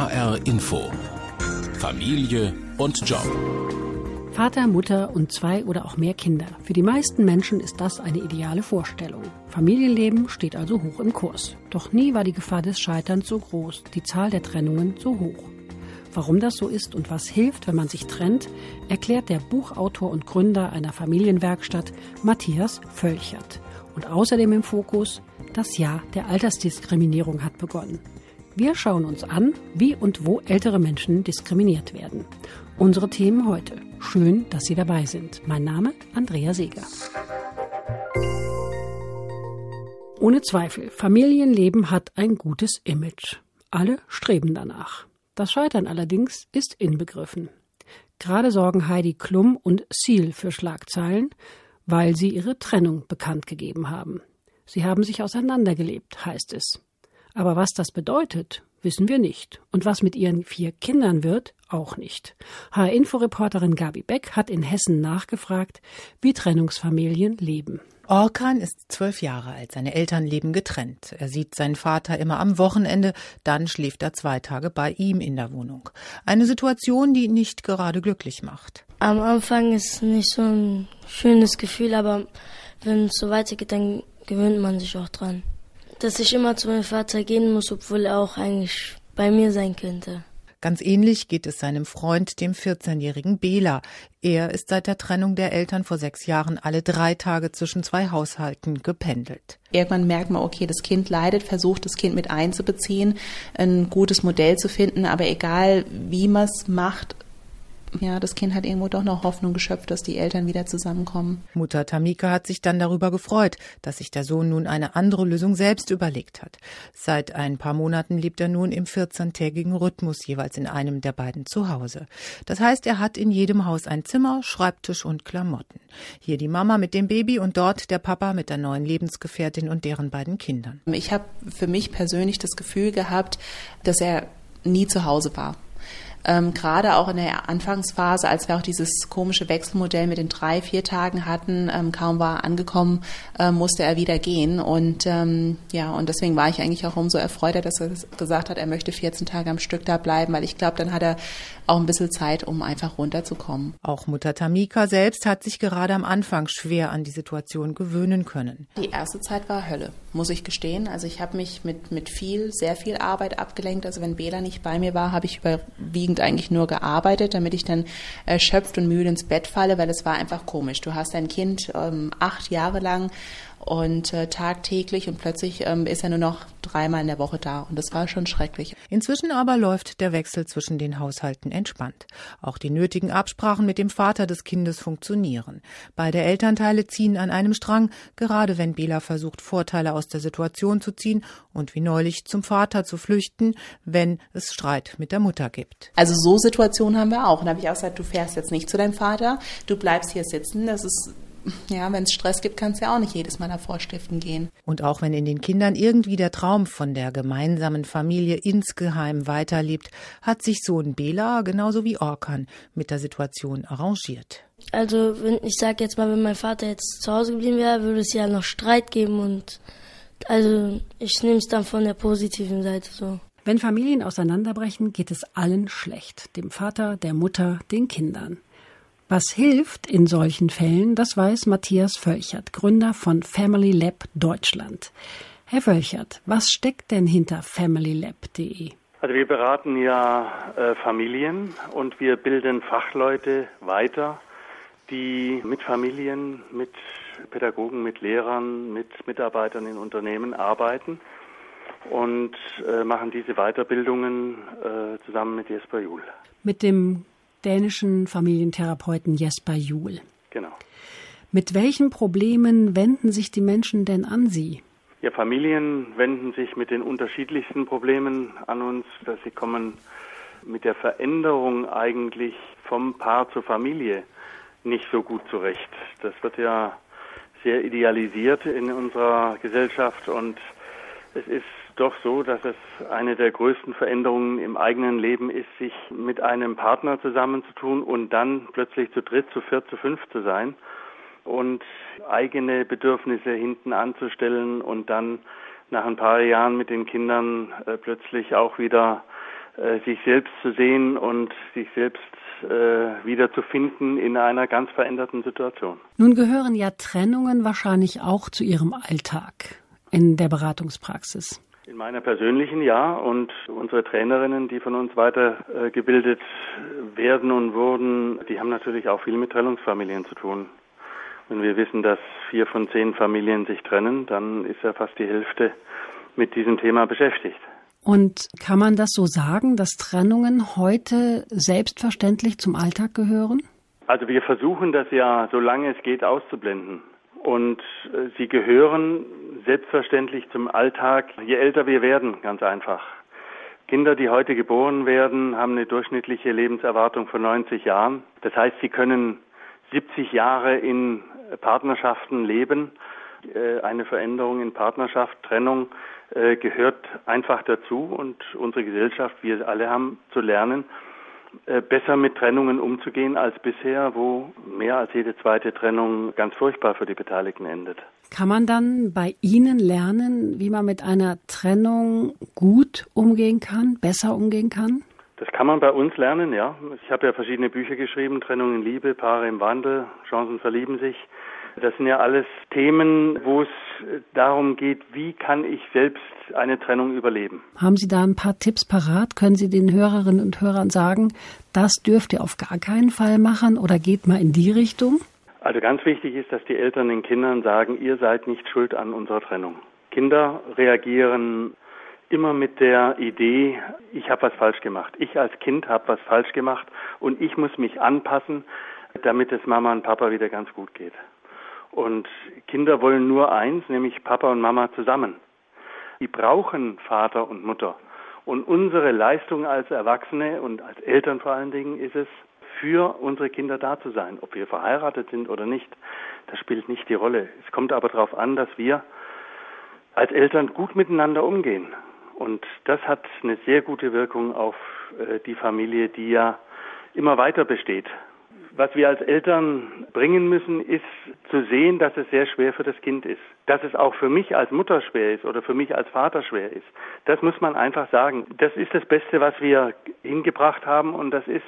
HR Info. Familie und Job. Vater, Mutter und zwei oder auch mehr Kinder. Für die meisten Menschen ist das eine ideale Vorstellung. Familienleben steht also hoch im Kurs. Doch nie war die Gefahr des Scheiterns so groß, die Zahl der Trennungen so hoch. Warum das so ist und was hilft, wenn man sich trennt, erklärt der Buchautor und Gründer einer Familienwerkstatt Matthias Völchert. Und außerdem im Fokus, das Jahr der Altersdiskriminierung hat begonnen. Wir schauen uns an, wie und wo ältere Menschen diskriminiert werden. Unsere Themen heute. Schön, dass Sie dabei sind. Mein Name Andrea Seeger. Ohne Zweifel, Familienleben hat ein gutes Image. Alle streben danach. Das Scheitern allerdings ist inbegriffen. Gerade sorgen Heidi Klum und Seal für Schlagzeilen, weil sie ihre Trennung bekannt gegeben haben. Sie haben sich auseinandergelebt, heißt es. Aber was das bedeutet, wissen wir nicht. Und was mit ihren vier Kindern wird, auch nicht. HR-Inforeporterin Gabi Beck hat in Hessen nachgefragt, wie Trennungsfamilien leben. Orkan ist zwölf Jahre alt. Seine Eltern leben getrennt. Er sieht seinen Vater immer am Wochenende, dann schläft er zwei Tage bei ihm in der Wohnung. Eine Situation, die ihn nicht gerade glücklich macht. Am Anfang ist es nicht so ein schönes Gefühl, aber wenn es so weitergeht, dann gewöhnt man sich auch dran. Dass ich immer zu meinem Vater gehen muss, obwohl er auch eigentlich bei mir sein könnte. Ganz ähnlich geht es seinem Freund, dem 14-jährigen Bela. Er ist seit der Trennung der Eltern vor sechs Jahren alle drei Tage zwischen zwei Haushalten gependelt. Irgendwann merkt man, okay, das Kind leidet, versucht das Kind mit einzubeziehen, ein gutes Modell zu finden, aber egal wie man es macht, ja, das Kind hat irgendwo doch noch Hoffnung geschöpft, dass die Eltern wieder zusammenkommen. Mutter Tamika hat sich dann darüber gefreut, dass sich der Sohn nun eine andere Lösung selbst überlegt hat. Seit ein paar Monaten lebt er nun im 14-tägigen Rhythmus jeweils in einem der beiden zu Hause. Das heißt, er hat in jedem Haus ein Zimmer, Schreibtisch und Klamotten. Hier die Mama mit dem Baby und dort der Papa mit der neuen Lebensgefährtin und deren beiden Kindern. Ich habe für mich persönlich das Gefühl gehabt, dass er nie zu Hause war. Ähm, Gerade auch in der Anfangsphase, als wir auch dieses komische Wechselmodell mit den drei, vier Tagen hatten, ähm, kaum war angekommen, äh, musste er wieder gehen. Und ähm, ja, und deswegen war ich eigentlich auch umso erfreuter, dass er gesagt hat, er möchte 14 Tage am Stück da bleiben, weil ich glaube, dann hat er auch ein bisschen Zeit, um einfach runterzukommen. Auch Mutter Tamika selbst hat sich gerade am Anfang schwer an die Situation gewöhnen können. Die erste Zeit war Hölle, muss ich gestehen. Also ich habe mich mit, mit viel, sehr viel Arbeit abgelenkt. Also wenn Bela nicht bei mir war, habe ich überwiegend eigentlich nur gearbeitet, damit ich dann erschöpft und müde ins Bett falle, weil es war einfach komisch. Du hast dein Kind ähm, acht Jahre lang und äh, tagtäglich und plötzlich ähm, ist er nur noch dreimal in der Woche da und das war schon schrecklich. Inzwischen aber läuft der Wechsel zwischen den Haushalten entspannt. Auch die nötigen Absprachen mit dem Vater des Kindes funktionieren. Beide Elternteile ziehen an einem Strang, gerade wenn Bela versucht, Vorteile aus der Situation zu ziehen und wie neulich zum Vater zu flüchten, wenn es Streit mit der Mutter gibt. Also so Situationen haben wir auch. Und da habe ich auch gesagt, du fährst jetzt nicht zu deinem Vater, du bleibst hier sitzen. Das ist ja, wenn es Stress gibt, kann es ja auch nicht jedes Mal davor stiften gehen. Und auch wenn in den Kindern irgendwie der Traum von der gemeinsamen Familie insgeheim weiterlebt, hat sich Sohn Bela genauso wie Orkan mit der Situation arrangiert. Also, wenn ich sage jetzt mal, wenn mein Vater jetzt zu Hause geblieben wäre, würde es ja noch Streit geben und also ich nehme es dann von der positiven Seite so. Wenn Familien auseinanderbrechen, geht es allen schlecht, dem Vater, der Mutter, den Kindern. Was hilft in solchen Fällen, das weiß Matthias Völchert, Gründer von Family Lab Deutschland. Herr Völchert, was steckt denn hinter familylab.de? Also wir beraten ja äh, Familien und wir bilden Fachleute weiter, die mit Familien, mit Pädagogen, mit Lehrern, mit Mitarbeitern in Unternehmen arbeiten und äh, machen diese Weiterbildungen äh, zusammen mit Jesper Juhl. Mit dem dänischen Familientherapeuten Jesper Juhl. Genau. Mit welchen Problemen wenden sich die Menschen denn an Sie? Ja, Familien wenden sich mit den unterschiedlichsten Problemen an uns, dass sie kommen mit der Veränderung eigentlich vom Paar zur Familie nicht so gut zurecht. Das wird ja sehr idealisiert in unserer Gesellschaft und es ist doch so, dass es eine der größten Veränderungen im eigenen Leben ist, sich mit einem Partner zusammenzutun und dann plötzlich zu dritt, zu viert, zu fünf zu sein und eigene Bedürfnisse hinten anzustellen und dann nach ein paar Jahren mit den Kindern äh, plötzlich auch wieder äh, sich selbst zu sehen und sich selbst äh, wieder zu finden in einer ganz veränderten Situation. Nun gehören ja Trennungen wahrscheinlich auch zu Ihrem Alltag in der Beratungspraxis. In meiner persönlichen ja und unsere Trainerinnen, die von uns weitergebildet werden und wurden, die haben natürlich auch viel mit Trennungsfamilien zu tun. Wenn wir wissen, dass vier von zehn Familien sich trennen, dann ist ja fast die Hälfte mit diesem Thema beschäftigt. Und kann man das so sagen, dass Trennungen heute selbstverständlich zum Alltag gehören? Also wir versuchen das ja, solange es geht, auszublenden. Und äh, sie gehören selbstverständlich zum Alltag, je älter wir werden, ganz einfach. Kinder, die heute geboren werden, haben eine durchschnittliche Lebenserwartung von 90 Jahren. Das heißt, sie können 70 Jahre in Partnerschaften leben. Äh, eine Veränderung in Partnerschaft, Trennung äh, gehört einfach dazu und unsere Gesellschaft, wir alle haben zu lernen, besser mit Trennungen umzugehen als bisher, wo mehr als jede zweite Trennung ganz furchtbar für die Beteiligten endet. Kann man dann bei Ihnen lernen, wie man mit einer Trennung gut umgehen kann, besser umgehen kann? Das kann man bei uns lernen, ja. Ich habe ja verschiedene Bücher geschrieben, Trennung in Liebe, Paare im Wandel, Chancen verlieben sich. Das sind ja alles Themen, wo es darum geht, wie kann ich selbst eine Trennung überleben. Haben Sie da ein paar Tipps parat? Können Sie den Hörerinnen und Hörern sagen, das dürft ihr auf gar keinen Fall machen oder geht mal in die Richtung? Also ganz wichtig ist, dass die Eltern den Kindern sagen, ihr seid nicht schuld an unserer Trennung. Kinder reagieren immer mit der Idee, ich habe was falsch gemacht. Ich als Kind habe was falsch gemacht und ich muss mich anpassen, damit es Mama und Papa wieder ganz gut geht. Und Kinder wollen nur eins, nämlich Papa und Mama zusammen. Die brauchen Vater und Mutter. Und unsere Leistung als Erwachsene und als Eltern vor allen Dingen ist es, für unsere Kinder da zu sein. Ob wir verheiratet sind oder nicht, das spielt nicht die Rolle. Es kommt aber darauf an, dass wir als Eltern gut miteinander umgehen. Und das hat eine sehr gute Wirkung auf äh, die Familie, die ja immer weiter besteht. Was wir als Eltern bringen müssen, ist zu sehen, dass es sehr schwer für das Kind ist. Dass es auch für mich als Mutter schwer ist oder für mich als Vater schwer ist. Das muss man einfach sagen. Das ist das Beste, was wir hingebracht haben und das ist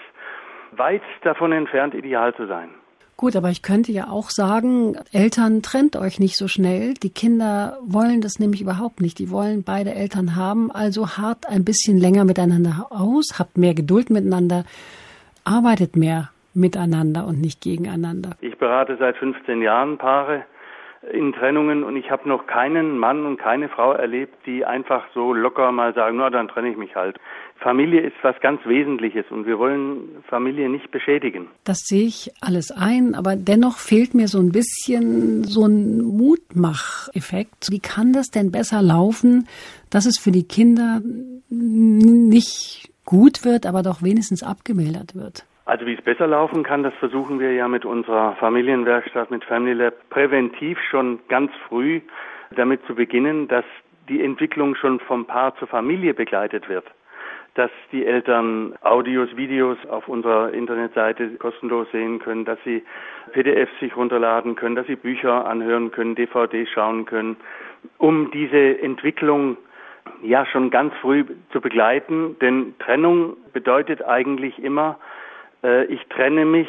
weit davon entfernt, ideal zu sein. Gut, aber ich könnte ja auch sagen, Eltern trennt euch nicht so schnell. Die Kinder wollen das nämlich überhaupt nicht. Die wollen beide Eltern haben. Also hart ein bisschen länger miteinander aus, habt mehr Geduld miteinander, arbeitet mehr miteinander und nicht gegeneinander. Ich berate seit 15 Jahren Paare in Trennungen und ich habe noch keinen Mann und keine Frau erlebt, die einfach so locker mal sagen, na dann trenne ich mich halt. Familie ist was ganz Wesentliches und wir wollen Familie nicht beschädigen. Das sehe ich alles ein, aber dennoch fehlt mir so ein bisschen so ein Mutmacheffekt. Wie kann das denn besser laufen, dass es für die Kinder nicht gut wird, aber doch wenigstens abgemildert wird? Also wie es besser laufen kann, das versuchen wir ja mit unserer Familienwerkstatt, mit Family Lab präventiv schon ganz früh damit zu beginnen, dass die Entwicklung schon vom Paar zur Familie begleitet wird. Dass die Eltern Audios, Videos auf unserer Internetseite kostenlos sehen können, dass sie PDFs sich runterladen können, dass sie Bücher anhören können, DVDs schauen können, um diese Entwicklung ja schon ganz früh zu begleiten. Denn Trennung bedeutet eigentlich immer, ich trenne mich,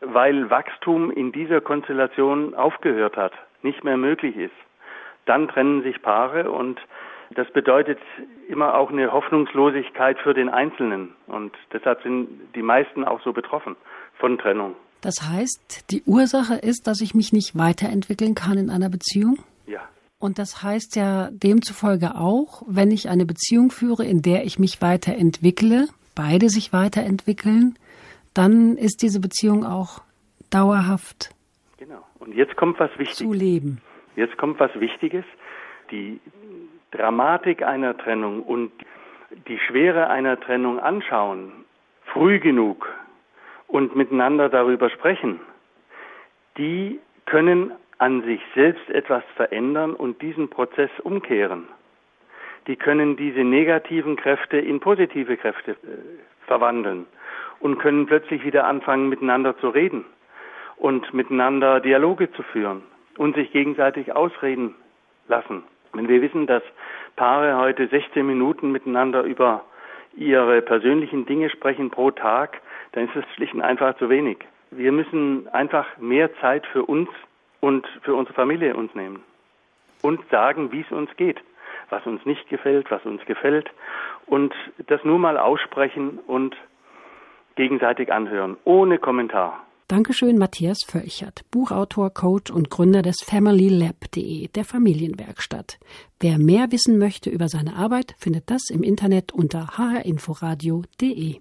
weil Wachstum in dieser Konstellation aufgehört hat, nicht mehr möglich ist. Dann trennen sich Paare und das bedeutet immer auch eine Hoffnungslosigkeit für den Einzelnen. Und deshalb sind die meisten auch so betroffen von Trennung. Das heißt, die Ursache ist, dass ich mich nicht weiterentwickeln kann in einer Beziehung? Ja. Und das heißt ja demzufolge auch, wenn ich eine Beziehung führe, in der ich mich weiterentwickle, beide sich weiterentwickeln, dann ist diese Beziehung auch dauerhaft. Genau. Und jetzt kommt was Wichtiges. Zu leben. Jetzt kommt was Wichtiges. Die Dramatik einer Trennung und die Schwere einer Trennung anschauen, früh genug und miteinander darüber sprechen, die können an sich selbst etwas verändern und diesen Prozess umkehren. Die können diese negativen Kräfte in positive Kräfte äh, verwandeln und können plötzlich wieder anfangen, miteinander zu reden und miteinander Dialoge zu führen und sich gegenseitig ausreden lassen. Wenn wir wissen, dass Paare heute 16 Minuten miteinander über ihre persönlichen Dinge sprechen pro Tag, dann ist es schlicht und einfach zu wenig. Wir müssen einfach mehr Zeit für uns und für unsere Familie uns nehmen und sagen, wie es uns geht, was uns nicht gefällt, was uns gefällt und das nur mal aussprechen und gegenseitig anhören, ohne Kommentar. Dankeschön, Matthias Völchert, Buchautor, Coach und Gründer des FamilyLab.de, der Familienwerkstatt. Wer mehr wissen möchte über seine Arbeit, findet das im Internet unter hrinforadio.de.